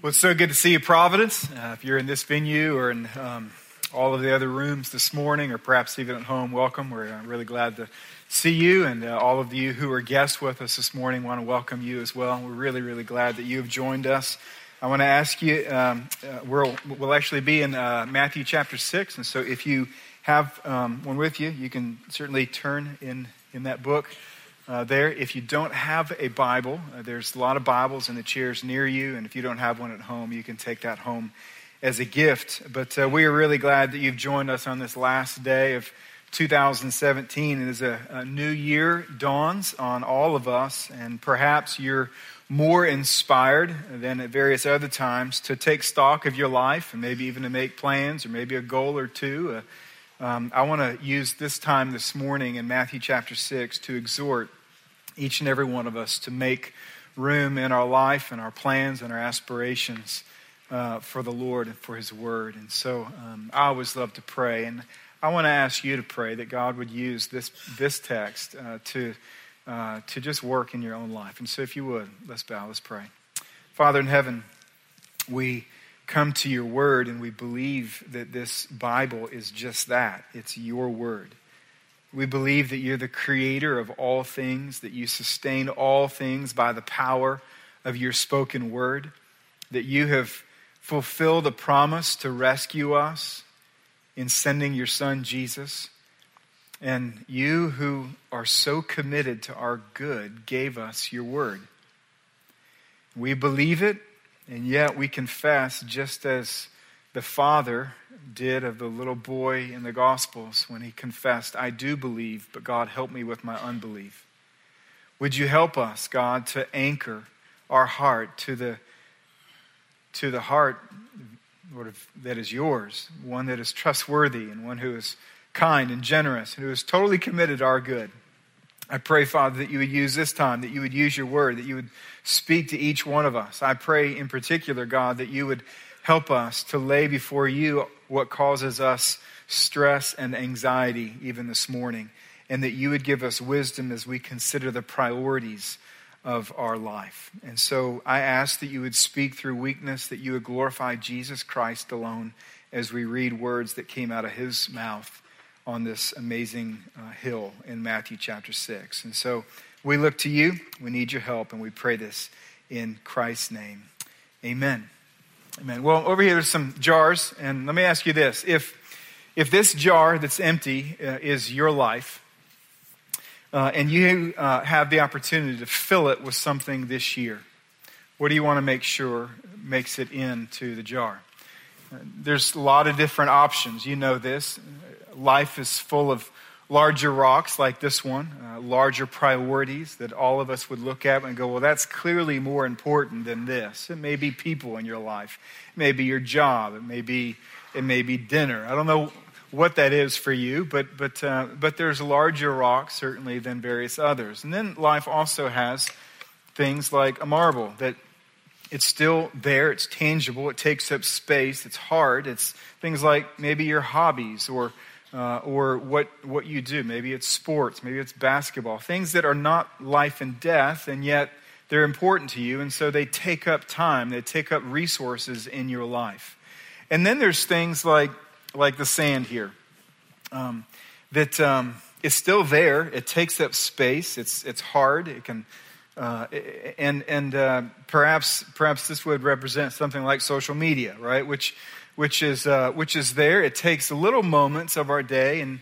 Well, it's so good to see you, Providence. Uh, if you're in this venue or in um, all of the other rooms this morning, or perhaps even at home, welcome. We're uh, really glad to see you, and uh, all of you who are guests with us this morning want to welcome you as well. We're really, really glad that you have joined us. I want to ask you, um, uh, we'll, we'll actually be in uh, Matthew chapter 6, and so if you have um, one with you, you can certainly turn in, in that book uh, there. If you don't have a Bible, uh, there's a lot of Bibles in the chairs near you, and if you don't have one at home, you can take that home as a gift. But uh, we are really glad that you've joined us on this last day of 2017. It is a, a new year dawns on all of us, and perhaps you're more inspired than at various other times to take stock of your life and maybe even to make plans or maybe a goal or two. Uh, um, I want to use this time this morning in Matthew chapter 6 to exhort each and every one of us to make room in our life and our plans and our aspirations uh, for the Lord and for His Word. And so um, I always love to pray. And I want to ask you to pray that God would use this, this text uh, to, uh, to just work in your own life. And so if you would, let's bow, let's pray. Father in heaven, we come to your Word and we believe that this Bible is just that it's your Word. We believe that you're the creator of all things, that you sustain all things by the power of your spoken word, that you have fulfilled a promise to rescue us in sending your son Jesus. And you who are so committed to our good gave us your word. We believe it, and yet we confess, just as the Father did of the little boy in the Gospels when he confessed, I do believe, but God, help me with my unbelief. Would you help us, God, to anchor our heart to the, to the heart Lord, that is yours, one that is trustworthy and one who is kind and generous and who is totally committed to our good? I pray, Father, that you would use this time, that you would use your word, that you would speak to each one of us. I pray in particular, God, that you would help us to lay before you what causes us stress and anxiety even this morning, and that you would give us wisdom as we consider the priorities of our life. And so I ask that you would speak through weakness, that you would glorify Jesus Christ alone as we read words that came out of his mouth on this amazing uh, hill in Matthew chapter 6. And so we look to you. We need your help, and we pray this in Christ's name. Amen. Amen. Well, over here there's some jars, and let me ask you this: if if this jar that's empty uh, is your life, uh, and you uh, have the opportunity to fill it with something this year, what do you want to make sure makes it into the jar? Uh, there's a lot of different options. You know this. Life is full of larger rocks like this one, uh, larger priorities that all of us would look at and go, well, that's clearly more important than this. It may be people in your life, it may be your job, it may be, it may be dinner. I don't know what that is for you, but, but, uh, but there's larger rocks certainly than various others. And then life also has things like a marble that it's still there, it's tangible, it takes up space, it's hard. It's things like maybe your hobbies or uh, or what, what you do. Maybe it's sports, maybe it's basketball, things that are not life and death, and yet they're important to you, and so they take up time, they take up resources in your life. And then there's things like, like the sand here um, that um, is still there, it takes up space, it's, it's hard, it can. Uh, and and uh, perhaps perhaps this would represent something like social media, right? Which which is, uh, which is there. It takes little moments of our day, and,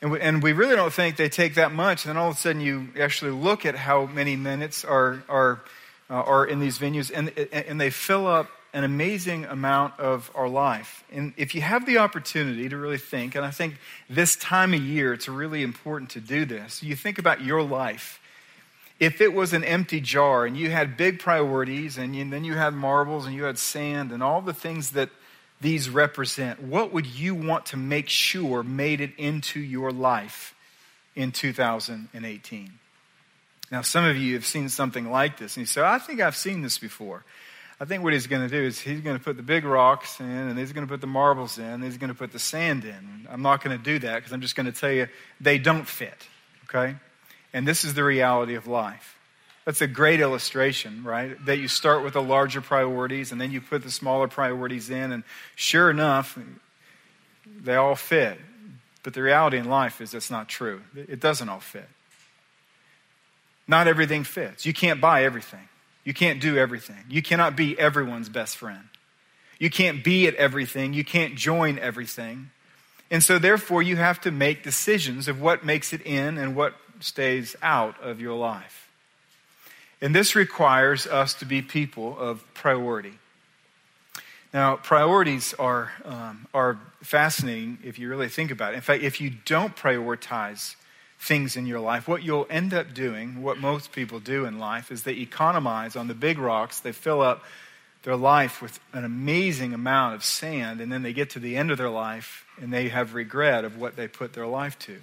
and we, and, we, really don't think they take that much. And then all of a sudden, you actually look at how many minutes are, are, uh, are in these venues, and, and they fill up an amazing amount of our life. And if you have the opportunity to really think, and I think this time of year, it's really important to do this, you think about your life if it was an empty jar and you had big priorities and, you, and, then you had marbles and you had sand and all the things that these represent, what would you want to make sure made it into your life in 2018? Now, some of you have seen something like this, and you say, I think I've seen this before. I think what he's going to do is he's going to put the big rocks in, and he's going to put the marbles in, and he's going to put the sand in. I'm not going to do that because I'm just going to tell you they don't fit, okay? And this is the reality of life. That's a great illustration, right? That you start with the larger priorities and then you put the smaller priorities in, and sure enough, they all fit. But the reality in life is that's not true. It doesn't all fit. Not everything fits. You can't buy everything. You can't do everything. You cannot be everyone's best friend. You can't be at everything. You can't join everything. And so, therefore, you have to make decisions of what makes it in and what stays out of your life. And this requires us to be people of priority. Now, priorities are, um, are fascinating if you really think about it. In fact, if you don't prioritize things in your life, what you'll end up doing, what most people do in life, is they economize on the big rocks. They fill up their life with an amazing amount of sand, and then they get to the end of their life and they have regret of what they put their life to.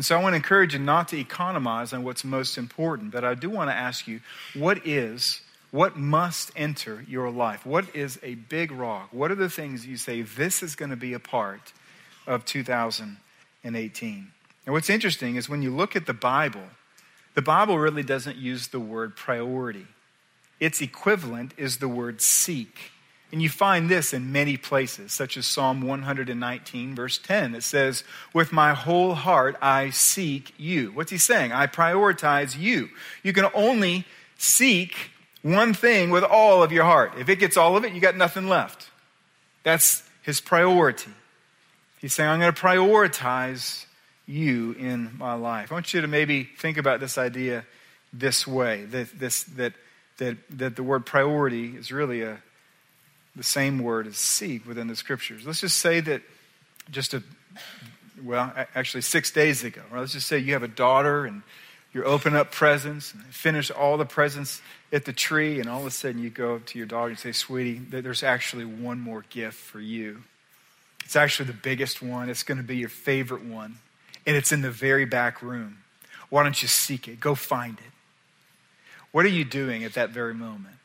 And so I want to encourage you not to economize on what's most important, but I do want to ask you what is, what must enter your life? What is a big rock? What are the things you say, this is going to be a part of 2018? And what's interesting is when you look at the Bible, the Bible really doesn't use the word priority. Its equivalent is the word seek. And you find this in many places, such as Psalm 119, verse 10. It says, With my whole heart I seek you. What's he saying? I prioritize you. You can only seek one thing with all of your heart. If it gets all of it, you got nothing left. That's his priority. He's saying, I'm going to prioritize you in my life. I want you to maybe think about this idea this way that, this, that, that, that the word priority is really a the same word as seek within the scriptures. Let's just say that just a, well, actually six days ago, or let's just say you have a daughter and you're opening up presents and finish all the presents at the tree, and all of a sudden you go up to your daughter and say, Sweetie, there's actually one more gift for you. It's actually the biggest one, it's going to be your favorite one, and it's in the very back room. Why don't you seek it? Go find it. What are you doing at that very moment?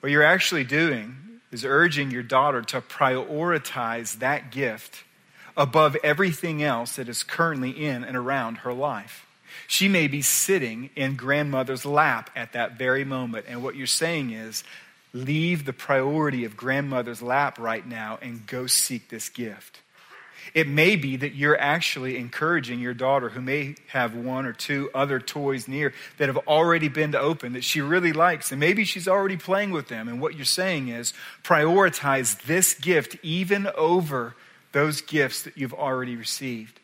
What you're actually doing is urging your daughter to prioritize that gift above everything else that is currently in and around her life. She may be sitting in grandmother's lap at that very moment. And what you're saying is, leave the priority of grandmother's lap right now and go seek this gift. It may be that you're actually encouraging your daughter, who may have one or two other toys near that have already been opened that she really likes, and maybe she's already playing with them. And what you're saying is prioritize this gift even over those gifts that you've already received.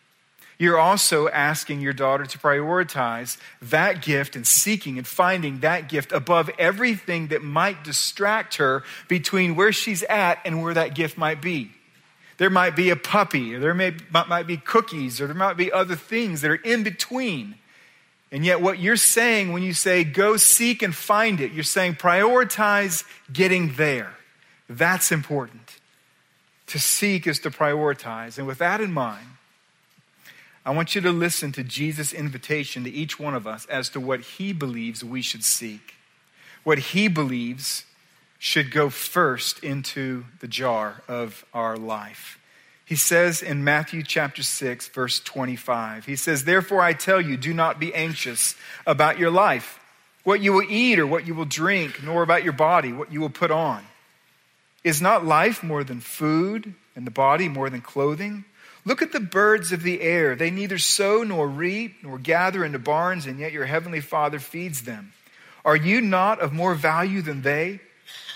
You're also asking your daughter to prioritize that gift and seeking and finding that gift above everything that might distract her between where she's at and where that gift might be. There might be a puppy, or there may, might be cookies, or there might be other things that are in between. And yet, what you're saying when you say go seek and find it, you're saying prioritize getting there. That's important. To seek is to prioritize. And with that in mind, I want you to listen to Jesus' invitation to each one of us as to what he believes we should seek, what he believes should go first into the jar of our life. He says in Matthew chapter 6, verse 25, he says, Therefore I tell you, do not be anxious about your life, what you will eat or what you will drink, nor about your body, what you will put on. Is not life more than food, and the body more than clothing? Look at the birds of the air. They neither sow nor reap nor gather into barns, and yet your heavenly Father feeds them. Are you not of more value than they?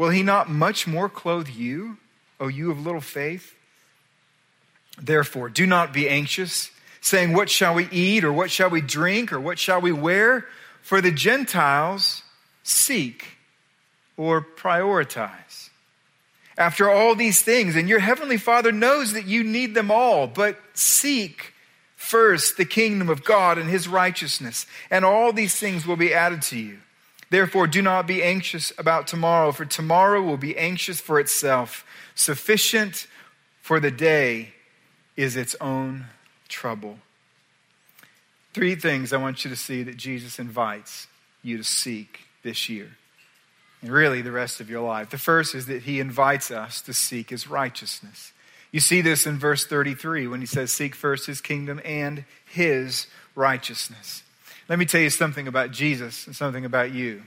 Will he not much more clothe you, O you of little faith? Therefore, do not be anxious, saying, What shall we eat, or what shall we drink, or what shall we wear? For the Gentiles seek or prioritize after all these things, and your heavenly Father knows that you need them all, but seek first the kingdom of God and his righteousness, and all these things will be added to you. Therefore, do not be anxious about tomorrow, for tomorrow will be anxious for itself. Sufficient for the day is its own trouble. Three things I want you to see that Jesus invites you to seek this year, and really the rest of your life. The first is that he invites us to seek his righteousness. You see this in verse 33 when he says, Seek first his kingdom and his righteousness. Let me tell you something about Jesus and something about you.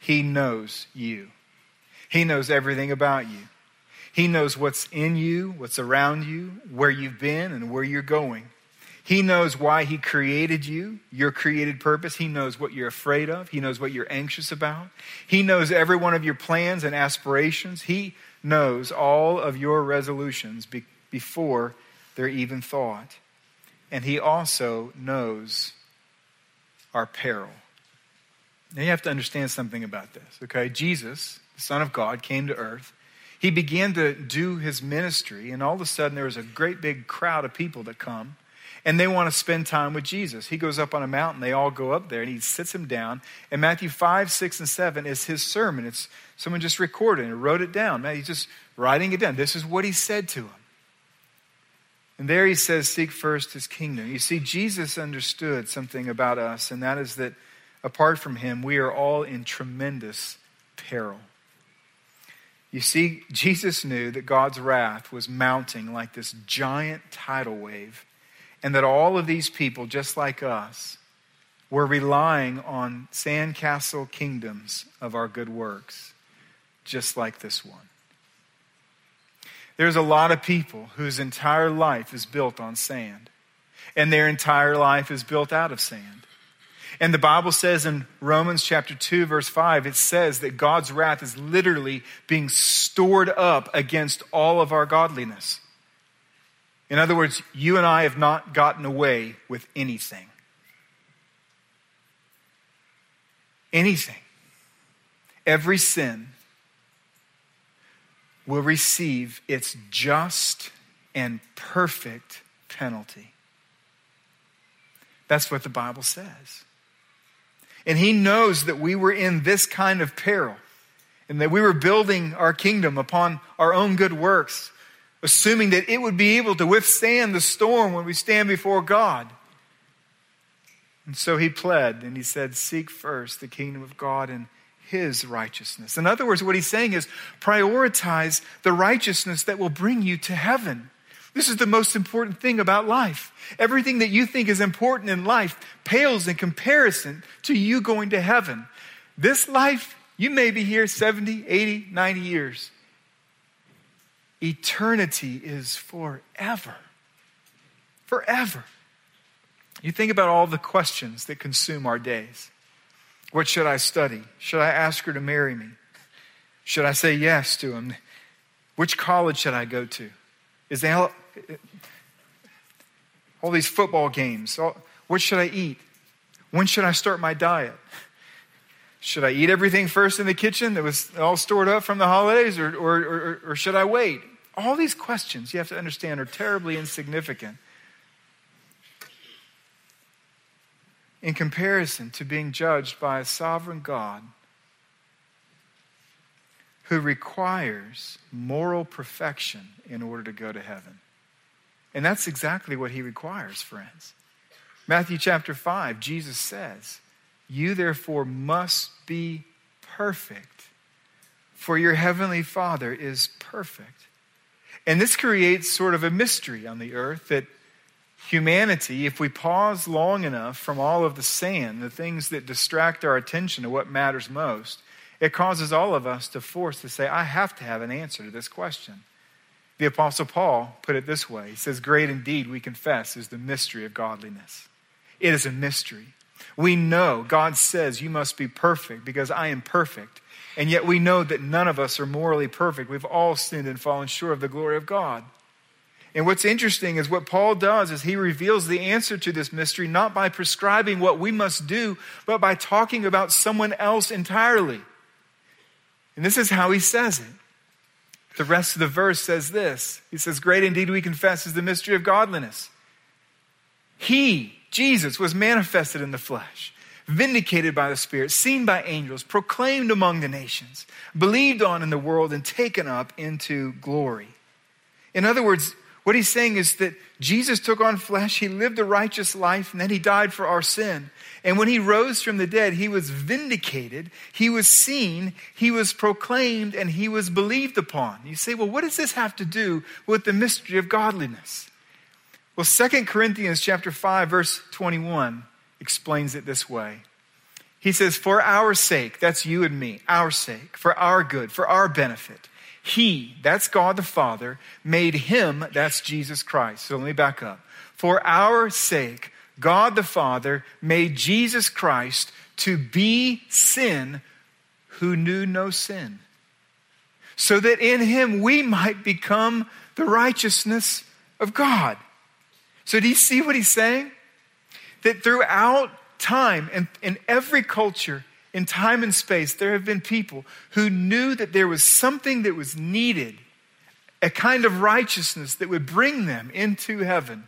He knows you, He knows everything about you. He knows what's in you, what's around you, where you've been, and where you're going. He knows why He created you, your created purpose. He knows what you're afraid of. He knows what you're anxious about. He knows every one of your plans and aspirations. He knows all of your resolutions be- before they're even thought. And He also knows our peril. Now you have to understand something about this, okay? Jesus, the Son of God, came to earth. He began to do his ministry, and all of a sudden there was a great big crowd of people that come, and they want to spend time with Jesus. He goes up on a mountain, they all go up there, and he sits them down. And Matthew 5, 6, and 7 is his sermon. It's someone just recorded and wrote it down. Man, he's just writing it down. This is what he said to him. And there he says, Seek first his kingdom. You see, Jesus understood something about us, and that is that apart from him, we are all in tremendous peril. You see, Jesus knew that God's wrath was mounting like this giant tidal wave, and that all of these people, just like us, were relying on sandcastle kingdoms of our good works, just like this one. There's a lot of people whose entire life is built on sand, and their entire life is built out of sand. And the Bible says in Romans chapter 2, verse 5, it says that God's wrath is literally being stored up against all of our godliness. In other words, you and I have not gotten away with anything. Anything. Every sin will receive its just and perfect penalty. That's what the Bible says. And he knows that we were in this kind of peril and that we were building our kingdom upon our own good works, assuming that it would be able to withstand the storm when we stand before God. And so he pled and he said, Seek first the kingdom of God and his righteousness. In other words, what he's saying is prioritize the righteousness that will bring you to heaven. This is the most important thing about life. Everything that you think is important in life pales in comparison to you going to heaven. This life, you may be here 70, 80, 90 years. Eternity is forever. Forever. You think about all the questions that consume our days. What should I study? Should I ask her to marry me? Should I say yes to him? Which college should I go to? Is all, all these football games? What should I eat? When should I start my diet? Should I eat everything first in the kitchen that was all stored up from the holidays, or, or, or, or should I wait? All these questions you have to understand are terribly insignificant in comparison to being judged by a sovereign God who requires moral perfection in order to go to heaven. And that's exactly what he requires, friends. Matthew chapter 5, Jesus says, You therefore must be perfect, for your heavenly Father is perfect. And this creates sort of a mystery on the earth that humanity, if we pause long enough from all of the sand, the things that distract our attention to what matters most, it causes all of us to force to say, I have to have an answer to this question. The Apostle Paul put it this way He says, Great indeed, we confess, is the mystery of godliness. It is a mystery. We know God says, You must be perfect because I am perfect. And yet we know that none of us are morally perfect. We've all sinned and fallen short of the glory of God. And what's interesting is what Paul does is he reveals the answer to this mystery not by prescribing what we must do, but by talking about someone else entirely. And this is how he says it. The rest of the verse says this He says, Great indeed we confess is the mystery of godliness. He, Jesus, was manifested in the flesh vindicated by the Spirit, seen by angels, proclaimed among the nations, believed on in the world, and taken up into glory. In other words, what he's saying is that Jesus took on flesh, he lived a righteous life, and then he died for our sin. And when he rose from the dead, he was vindicated, he was seen, he was proclaimed, and he was believed upon. You say, well, what does this have to do with the mystery of godliness? Well, 2 Corinthians chapter 5, verse 21 explains it this way. He says, For our sake, that's you and me, our sake, for our good, for our benefit, He, that's God the Father, made Him, that's Jesus Christ. So let me back up. For our sake, God the Father made Jesus Christ to be sin who knew no sin, so that in Him we might become the righteousness of God. So, do you see what He's saying? that throughout time and in every culture, in time and space, there have been people who knew that there was something that was needed, a kind of righteousness that would bring them into heaven.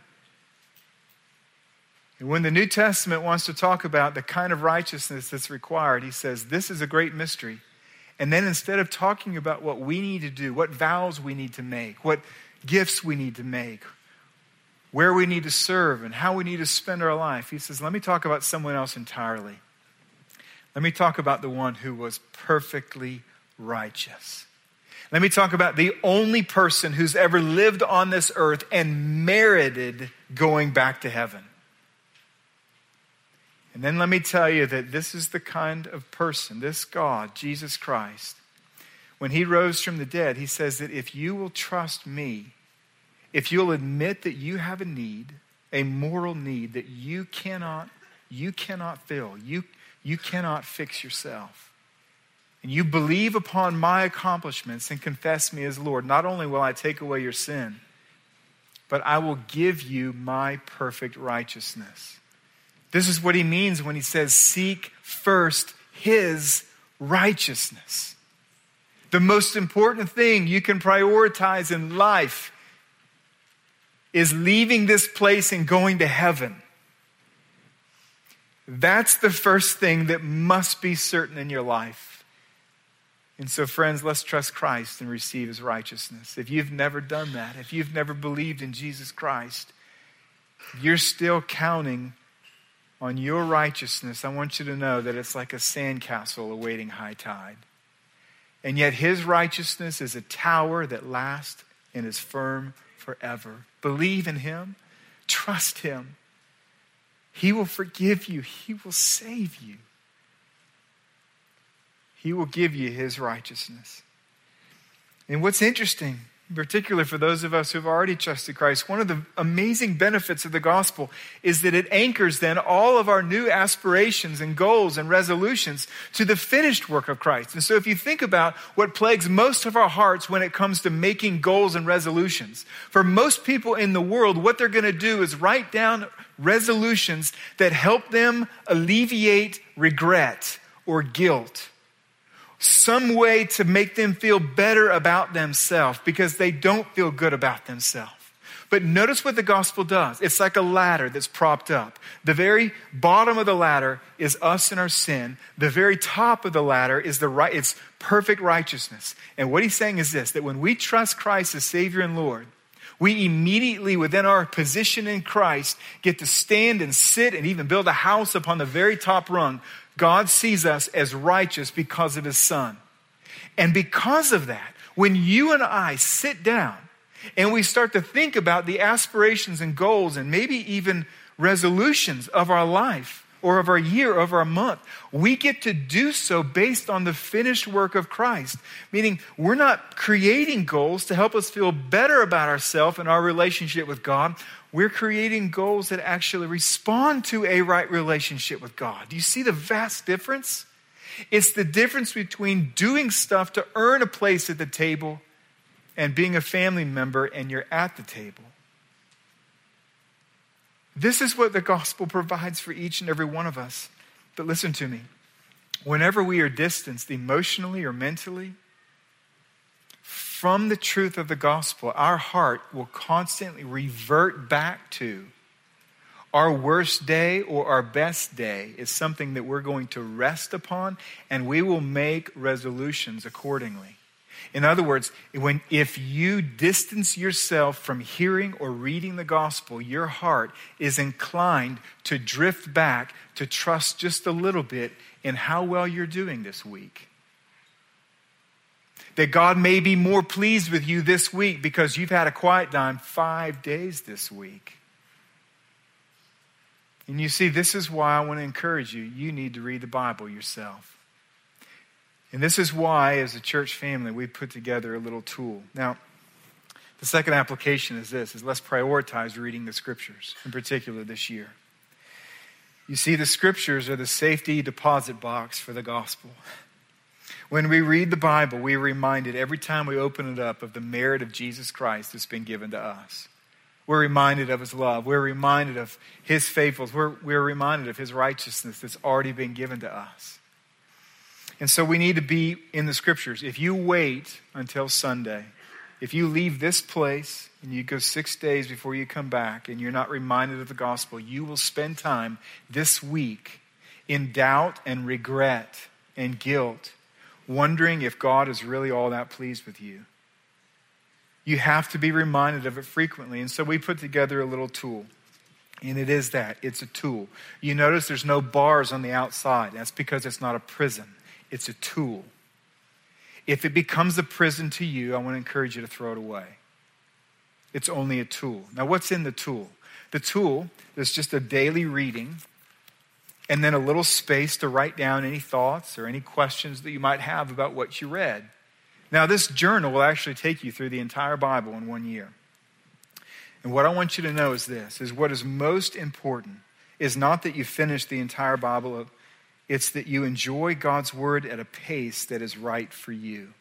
And when the New Testament wants to talk about the kind of righteousness that's required, he says, This is a great mystery. And then instead of talking about what we need to do, what vows we need to make, what gifts we need to make, where we need to serve and how we need to spend our life. He says, Let me talk about someone else entirely. Let me talk about the one who was perfectly righteous. Let me talk about the only person who's ever lived on this earth and merited going back to heaven. And then let me tell you that this is the kind of person, this God, Jesus Christ, when he rose from the dead, he says that if you will trust me, if you'll admit that you have a need, a moral need that you cannot, you cannot fill, you, you cannot fix yourself, and you believe upon my accomplishments and confess me as Lord, not only will I take away your sin, but I will give you my perfect righteousness. This is what he means when he says, Seek first his righteousness. The most important thing you can prioritize in life is leaving this place and going to heaven. That's the first thing that must be certain in your life. And so, friends, let's trust Christ and receive his righteousness. If you've never done that, if you've never believed in Jesus Christ, you're still counting on your righteousness. I want you to know that it's like a sandcastle awaiting high tide. And yet, his righteousness is a tower that lasts and is firm forever. Believe in Him, trust Him. He will forgive you, He will save you, He will give you His righteousness. And what's interesting in particular for those of us who've already trusted Christ, one of the amazing benefits of the gospel is that it anchors then all of our new aspirations and goals and resolutions to the finished work of Christ. And so if you think about what plagues most of our hearts when it comes to making goals and resolutions, for most people in the world, what they're going to do is write down resolutions that help them alleviate regret or guilt some way to make them feel better about themselves because they don't feel good about themselves. But notice what the gospel does. It's like a ladder that's propped up. The very bottom of the ladder is us and our sin. The very top of the ladder is the right, it's perfect righteousness. And what he's saying is this that when we trust Christ as Savior and Lord, we immediately, within our position in Christ, get to stand and sit and even build a house upon the very top rung God sees us as righteous because of his son. And because of that, when you and I sit down and we start to think about the aspirations and goals and maybe even resolutions of our life or of our year, or of our month, we get to do so based on the finished work of Christ. Meaning, we're not creating goals to help us feel better about ourselves and our relationship with God we're creating goals that actually respond to a right relationship with God. Do you see the vast difference? It's the difference between doing stuff to earn a place at the table and being a family member and you're at the table. This is what the gospel provides for each and every one of us. But listen to me. Whenever we are distanced emotionally or mentally, from the truth of the gospel, our heart will constantly revert back to Our worst day or our best day is something that we're going to rest upon, and we will make resolutions accordingly. In other words, when, if you distance yourself from hearing or reading the gospel, your heart is inclined to drift back to trust just a little bit in how well you're doing this week. That God may be more pleased with you this week because you've had a quiet time five days this week. And you see, this is why I want to encourage you. You need to read the Bible yourself. And this is why, as a church family, we put together a little tool. Now, the second application is this is let's prioritize reading the scriptures, in particular this year. You see, the scriptures are the safety deposit box for the gospel. When we read the Bible, we are reminded every time we open it up of the merit of Jesus Christ that's been given to us. We're reminded of his love. We're reminded of his faithfulness. We're, we're reminded of his righteousness that's already been given to us. And so we need to be in the scriptures. If you wait until Sunday, if you leave this place and you go six days before you come back and you're not reminded of the gospel, you will spend time this week in doubt and regret and guilt, wondering if God is really all that pleased with you. You have to be reminded of it frequently. And so we put together a little tool. And it is that it's a tool. You notice there's no bars on the outside. That's because it's not a prison, it's a tool. If it becomes a prison to you, I want to encourage you to throw it away. It's only a tool. Now, what's in the tool? The tool is just a daily reading and then a little space to write down any thoughts or any questions that you might have about what you read. Now, this journal will actually take you through the entire Bible in one year. And what I want you to know is this is what is most important is not that you finish the entire Bible, it's that you enjoy God's word at a pace that is right for you.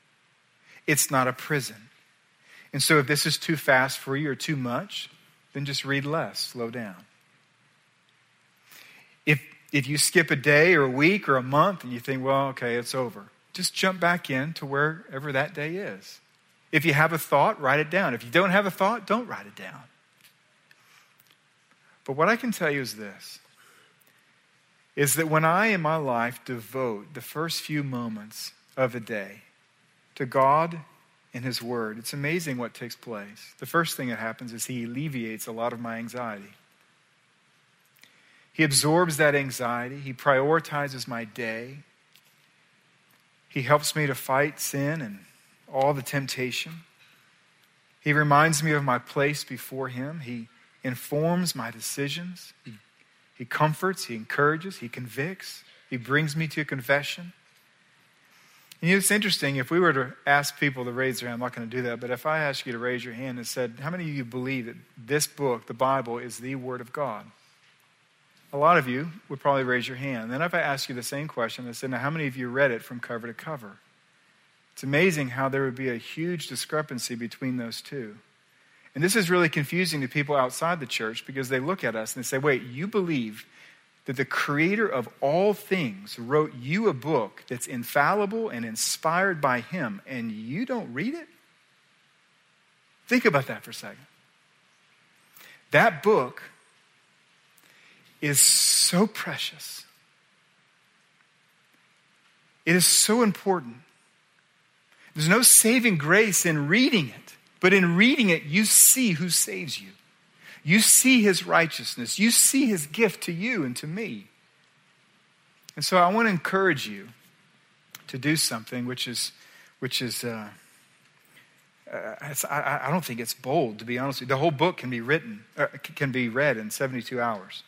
It's not a prison. And so if this is too fast for you or too much, then just read less, slow down. If if you skip a day or a week or a month and you think, well, okay, it's over, just jump back in to wherever that day is. If you have a thought, write it down. If you don't have a thought, don't write it down. But what I can tell you is this is that when I in my life devote the first few moments of a day to God and His Word, it's amazing what takes place. The first thing that happens is He alleviates a lot of my anxiety. He absorbs that anxiety, He prioritizes my day, he helps me to fight sin and all the temptation. He reminds me of my place before Him. He informs my decisions. He, he comforts, He encourages, He convicts, He brings me to confession. You know, it's interesting, if we were to ask people to raise their hand, I'm not going to do that, but if I asked you to raise your hand and said, How many of you believe that this book, the Bible, is the Word of God? A lot of you would probably raise your hand. Then if I ask you the same question, I said, now how many of you read it from cover to cover? It's amazing how there would be a huge discrepancy between those two. And this is really confusing to people outside the church because they look at us and they say, wait, you believe that the creator of all things wrote you a book that's infallible and inspired by him, and you don't read it? Think about that for a second. That book is so precious. It is so important. There's no saving grace in reading it, but in reading it, you see who saves you. You see his righteousness. You see his gift to you and to me. And so I want to encourage you to do something which is, which is, uh, uh, I, I, don't think it's bold, to be honest with you. The whole book can be written, uh, can be read in 72 hours.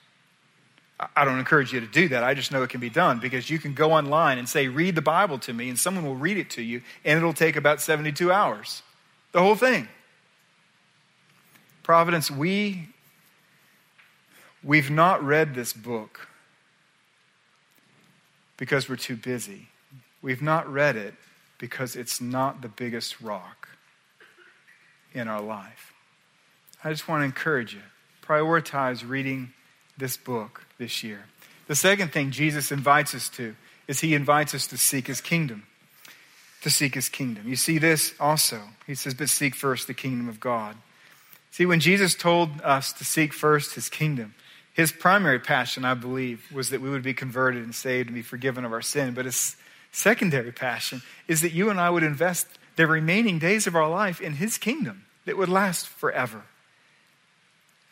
I don't encourage you to do that. I just know it can be done because you can go online and say, read the Bible to me, and someone will read it to you, and it'll take about 72 hours. The whole thing. Providence, we, we've not read this book because we're too busy. We've not read it because it's not the biggest rock in our life. I just want to encourage you prioritize reading this book this year. The second thing Jesus invites us to is he invites us to seek his kingdom. To seek his kingdom. You see this also. He says, but seek first the kingdom of God. See, when Jesus told us to seek first his kingdom, His primary passion, I believe, was that we would be converted and saved and be forgiven of our sin. But his secondary passion is that you and I would invest the remaining days of our life in his kingdom that would last forever.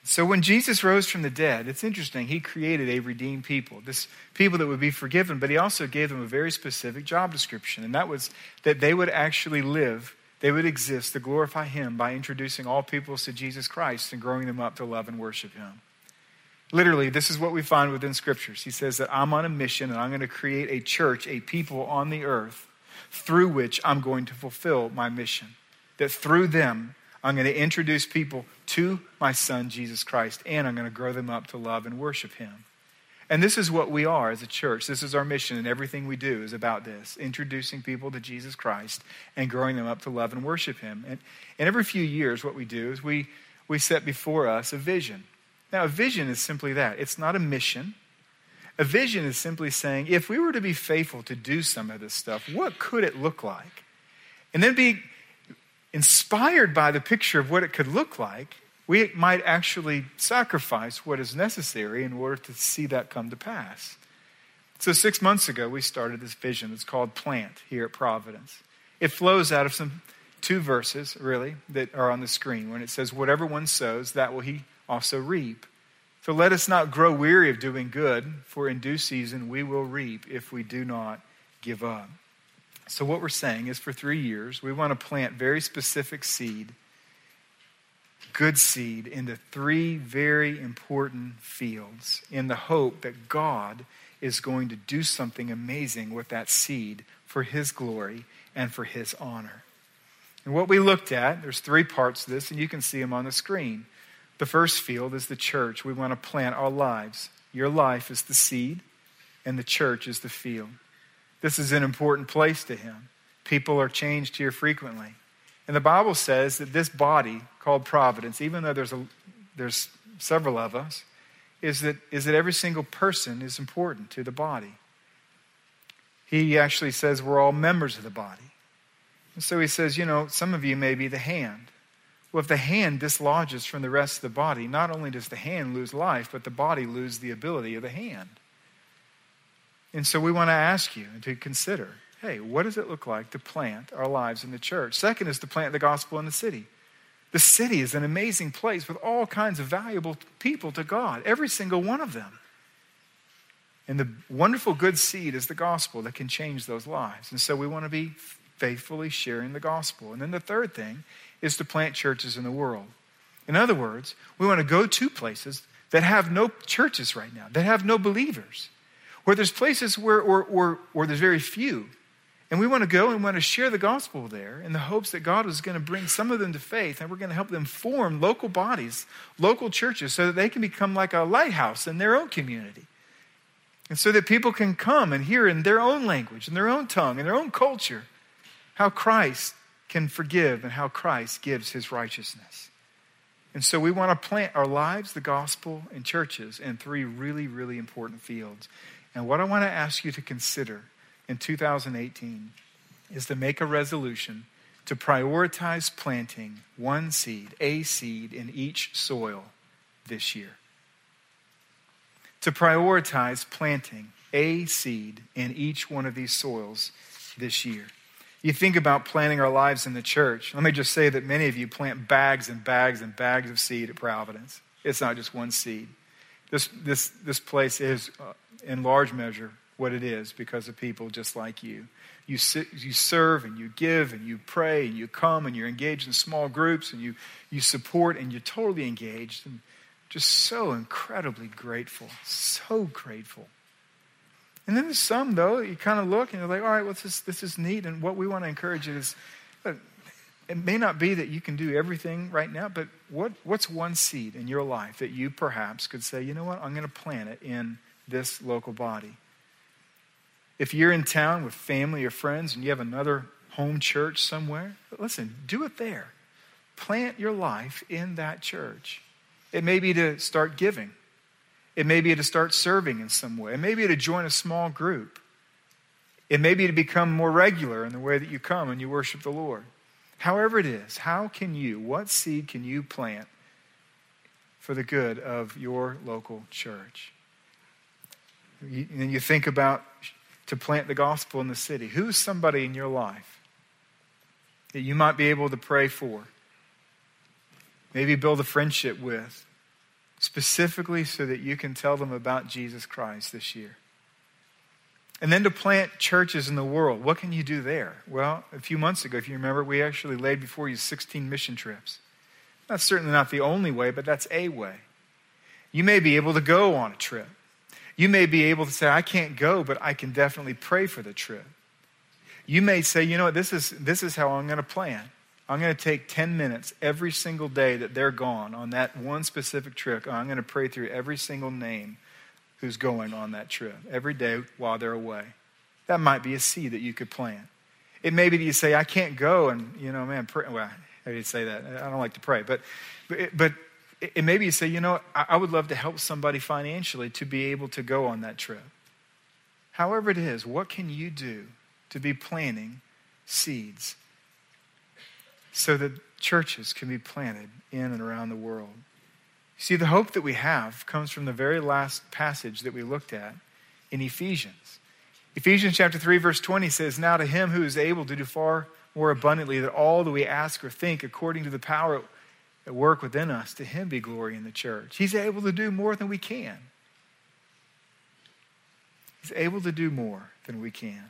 So when Jesus rose from the dead, it's interesting, he created a redeemed people, this people that would be forgiven, but he also gave them a very specific job description, and that was that they would actually live, they would exist to glorify him by introducing all peoples to Jesus Christ and growing them up to love and worship him. Literally, this is what we find within scriptures. He says that I'm on a mission and I'm going to create a church, a people on the earth through which I'm going to fulfill my mission. That through them, I'm going to introduce people to my son, Jesus Christ, and I'm going to grow them up to love and worship him. And this is what we are as a church. This is our mission, and everything we do is about this introducing people to Jesus Christ and growing them up to love and worship him. And, and every few years, what we do is we, we set before us a vision. Now, a vision is simply that it's not a mission. A vision is simply saying, if we were to be faithful to do some of this stuff, what could it look like? And then be inspired by the picture of what it could look like, we might actually sacrifice what is necessary in order to see that come to pass. So, six months ago, we started this vision. It's called Plant here at Providence. It flows out of some two verses, really, that are on the screen when it says, Whatever one sows, that will he also reap. So let us not grow weary of doing good, for in due season we will reap if we do not give up. So, what we're saying is for three years, we want to plant very specific seed, good seed, into three very important fields in the hope that God is going to do something amazing with that seed for His glory and for His honor. And what we looked at, there's three parts to this, and you can see them on the screen. The first field is the church. We want to plant our lives. Your life is the seed, and the church is the field. This is an important place to him. People are changed here frequently. And the Bible says that this body called providence, even though there's, a, there's several of us, is that, is that every single person is important to the body. He actually says we're all members of the body. And so he says, you know, some of you may be the hand. Well, if the hand dislodges from the rest of the body, not only does the hand lose life, but the body loses the ability of the hand. And so we want to ask you to consider hey, what does it look like to plant our lives in the church? Second is to plant the gospel in the city. The city is an amazing place with all kinds of valuable people to God, every single one of them. And the wonderful good seed is the gospel that can change those lives. And so we want to be faithfully sharing the gospel. And then the third thing is to plant churches in the world. In other words, we want to go to places that have no churches right now, that have no believers where there's places where, where, where, where there's very few. And we want to go and want to share the gospel there in the hopes that God is going to bring some of them to faith and we're going to help them form local bodies, local churches, so that they can become like a lighthouse in their own community. And so that people can come and hear in their own language, in their own tongue, in their own culture, how Christ can forgive and how Christ gives his righteousness. And so we want to plant our lives, the gospel, and churches in three really, really important fields. And what I want to ask you to consider in 2018 is to make a resolution to prioritize planting one seed, a seed, in each soil this year. To prioritize planting a seed in each one of these soils this year. You think about planting our lives in the church. Let me just say that many of you plant bags and bags and bags of seed at Providence. It's not just one seed. This, this, this place is uh, in large measure what it is because of people just like you. You, sit, you serve and you give and you pray and you come and you're engaged in small groups and you, you support and you're totally engaged and just so incredibly grateful. So grateful. And then there's some, though, you kind of look and you're like, all right, what's this? This is neat. And what we want to encourage is it may not be that you can do everything right now, but what, what's one seed in your life that you perhaps could say, you know what, I'm going to plant it in this local body. If you're in town with family or friends and you have another home church somewhere, listen, do it there. Plant your life in that church. It may be to start giving, it may be to start serving in some way, it may be to join a small group, it may be to become more regular in the way that you come and you worship the Lord. However, it is, how can you, what seed can you plant for the good of your local church. And you think about to plant the gospel in the city. Who's somebody in your life that you might be able to pray for? Maybe build a friendship with, specifically so that you can tell them about Jesus Christ this year. And then to plant churches in the world. What can you do there? Well, a few months ago, if you remember, we actually laid before you 16 mission trips. That's certainly not the only way, but that's a way. You may be able to go on a trip. You may be able to say, I can't go, but I can definitely pray for the trip. You may say, you know what, this is, this is how I'm going to plan. I'm going to take 10 minutes every single day that they're gone on that one specific trip. I'm going to pray through every single name who's going on that trip every day while they're away. That might be a seed that you could plant. It may be that you say, I can't go, and, you know, man, pray. well, I didn't say that. I don't like to pray. But, but, but it, maybe you say, you know, I would love to help somebody financially to be able to go on that trip. However, it is, what can you do to be planting seeds so that churches can be planted in and around the world? See, the hope that we have comes from the very last passage that we looked at in Ephesians. Ephesians chapter 3, verse 20 says, Now to him who is able to do far more abundantly than all that we ask or think, according to the power at work within us, to him be glory in the church. He's able to do more than we can. He's able to do more than we can.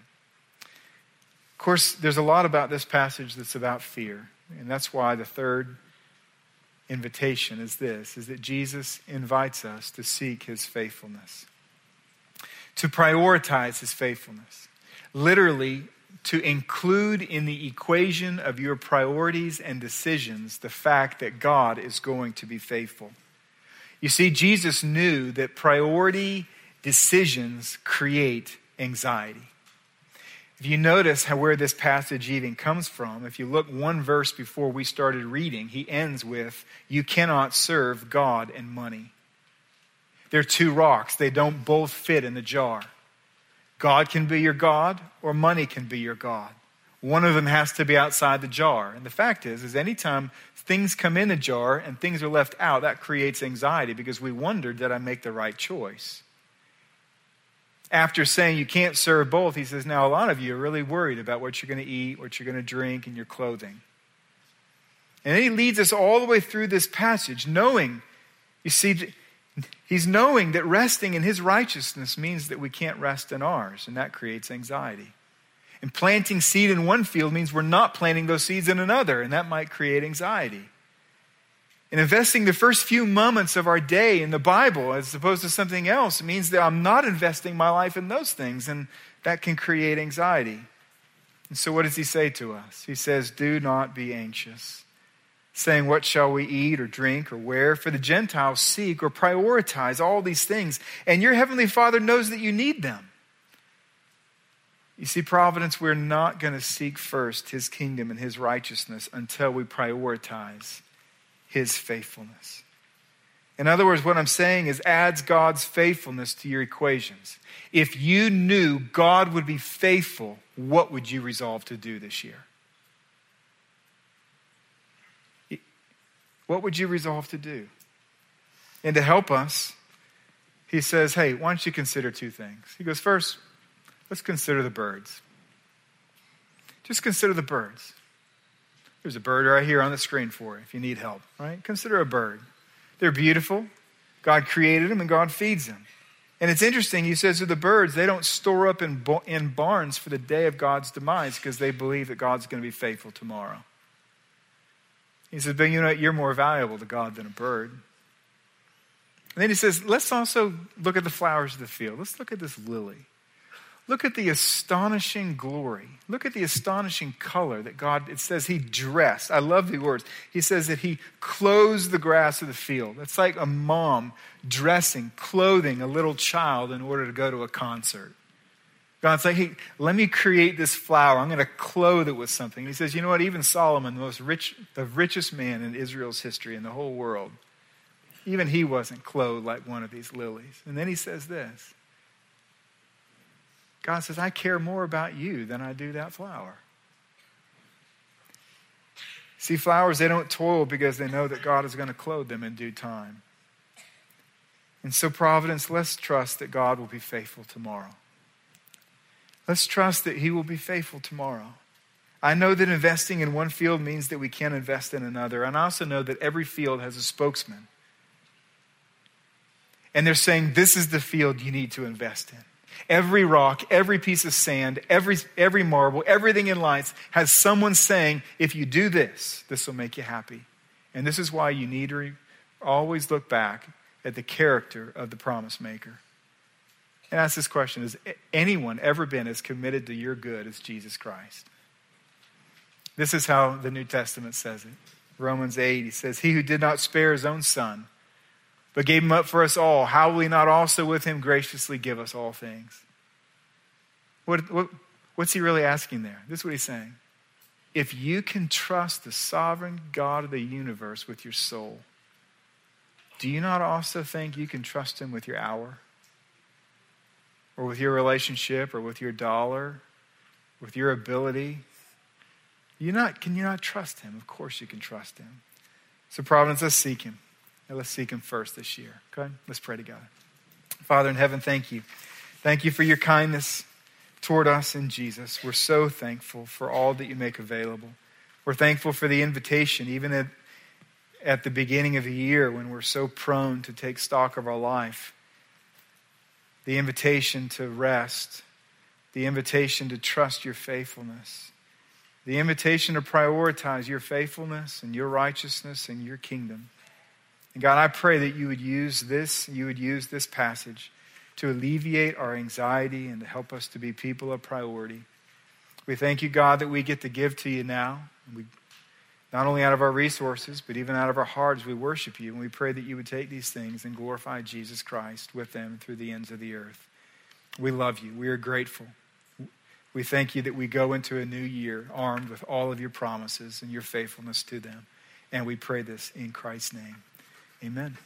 Of course, there's a lot about this passage that's about fear. And that's why the third invitation is this is that Jesus invites us to seek his faithfulness. To prioritize his faithfulness. Literally to include in the equation of your priorities and decisions the fact that God is going to be faithful. You see, Jesus knew that priority decisions create anxiety. If you notice how where this passage even comes from, if you look one verse before we started reading, he ends with, You cannot serve God and money. They're two rocks, they don't both fit in the jar. God can be your God or money can be your God. One of them has to be outside the jar. And the fact is, is anytime things come in the jar and things are left out, that creates anxiety because we wonder, did I make the right choice? After saying you can't serve both, he says, now a lot of you are really worried about what you're going to eat, what you're going to drink, and your clothing. And then he leads us all the way through this passage, knowing, you see, He's knowing that resting in his righteousness means that we can't rest in ours, and that creates anxiety. And planting seed in one field means we're not planting those seeds in another, and that might create anxiety. And investing the first few moments of our day in the Bible as opposed to something else means that I'm not investing my life in those things, and that can create anxiety. And so, what does he say to us? He says, Do not be anxious saying, What shall we eat or drink or wear? For the Gentiles seek or prioritize all these things, and your heavenly Father knows that you need them. You see, Providence, we're not going to seek first his kingdom and his righteousness until we prioritize his faithfulness. In other words, what I'm saying is adds God's faithfulness to your equations. If you knew God would be faithful, what would you resolve to do this year? What would you resolve to do? And to help us, he says, Hey, why don't you consider two things? He goes, First, let's consider the birds. Just consider the birds. There's a bird right here on the screen for you if you need help, right? Consider a bird. They're beautiful. God created them and God feeds them. And it's interesting, he says to the birds, they don't store up in, in barns for the day of God's demise because they believe that God's going to be faithful tomorrow. He says, But you know, you're more valuable to God than a bird. And then he says, Let's also look at the flowers of the field. Let's look at this lily. Look at the astonishing glory. Look at the astonishing color that God, it says he dressed. I love the words. He says that he clothes the grass of the field. It's like a mom dressing, clothing a little child in order to go to a concert. God's like, hey, let me create this flower. I'm going to clothe it with something. He says, you know what? Even Solomon, the most rich, the richest man in Israel's history in the whole world, even he wasn't clothed like one of these lilies. And then he says this God says, I care more about you than I do that flower. See, flowers, they don't toil because they know that God is going to clothe them in due time. And so, Providence, let's trust that God will be faithful tomorrow. Let's trust that He will be faithful tomorrow. I know that investing in one field means that we can't invest in another. And I also know that every field has a spokesman. And they're saying, this is the field you need to invest in. Every rock, every piece of sand, every, every marble, everything in life has someone saying, if you do this, this will make you happy. And this is why you need to always look back at the character of the promise maker. And ask this question Has anyone ever been as committed to your good as Jesus Christ? This is how the New Testament says it. Romans 8, he says, He who did not spare his own son, but gave him up for us all, how will he not also with him graciously give us all things? What, what, what's he really asking there? This is what he's saying. If you can trust the sovereign God of the universe with your soul, do you not also think you can trust him with your hour? Or with your relationship, or with your dollar, with your ability? You not, can you not trust him? Of course you can trust him. So, Providence, let's seek him. Let's seek Him first this year. Okay? Let's pray together. Father in heaven, thank you. Thank you for your kindness toward us in Jesus. We're so thankful for all that you make available. We're thankful for the invitation, even at, at the beginning of the year when we're so prone to take stock of our life. The invitation to rest, the invitation to trust your faithfulness, the invitation to prioritize your faithfulness and your righteousness and your kingdom. And God, I pray that you would use this, you would use this passage to alleviate our anxiety and to help us to be people of priority. We thank you, God, that we get to give to you now. We, not only out of our resources, but even out of our hearts, we worship you. And we pray that you would take these things and glorify Jesus Christ with them through the ends of the earth. We love you. We are grateful. We thank you that we go into a new year armed with all of your promises and your faithfulness to them. And we pray this in Christ's name. Amen.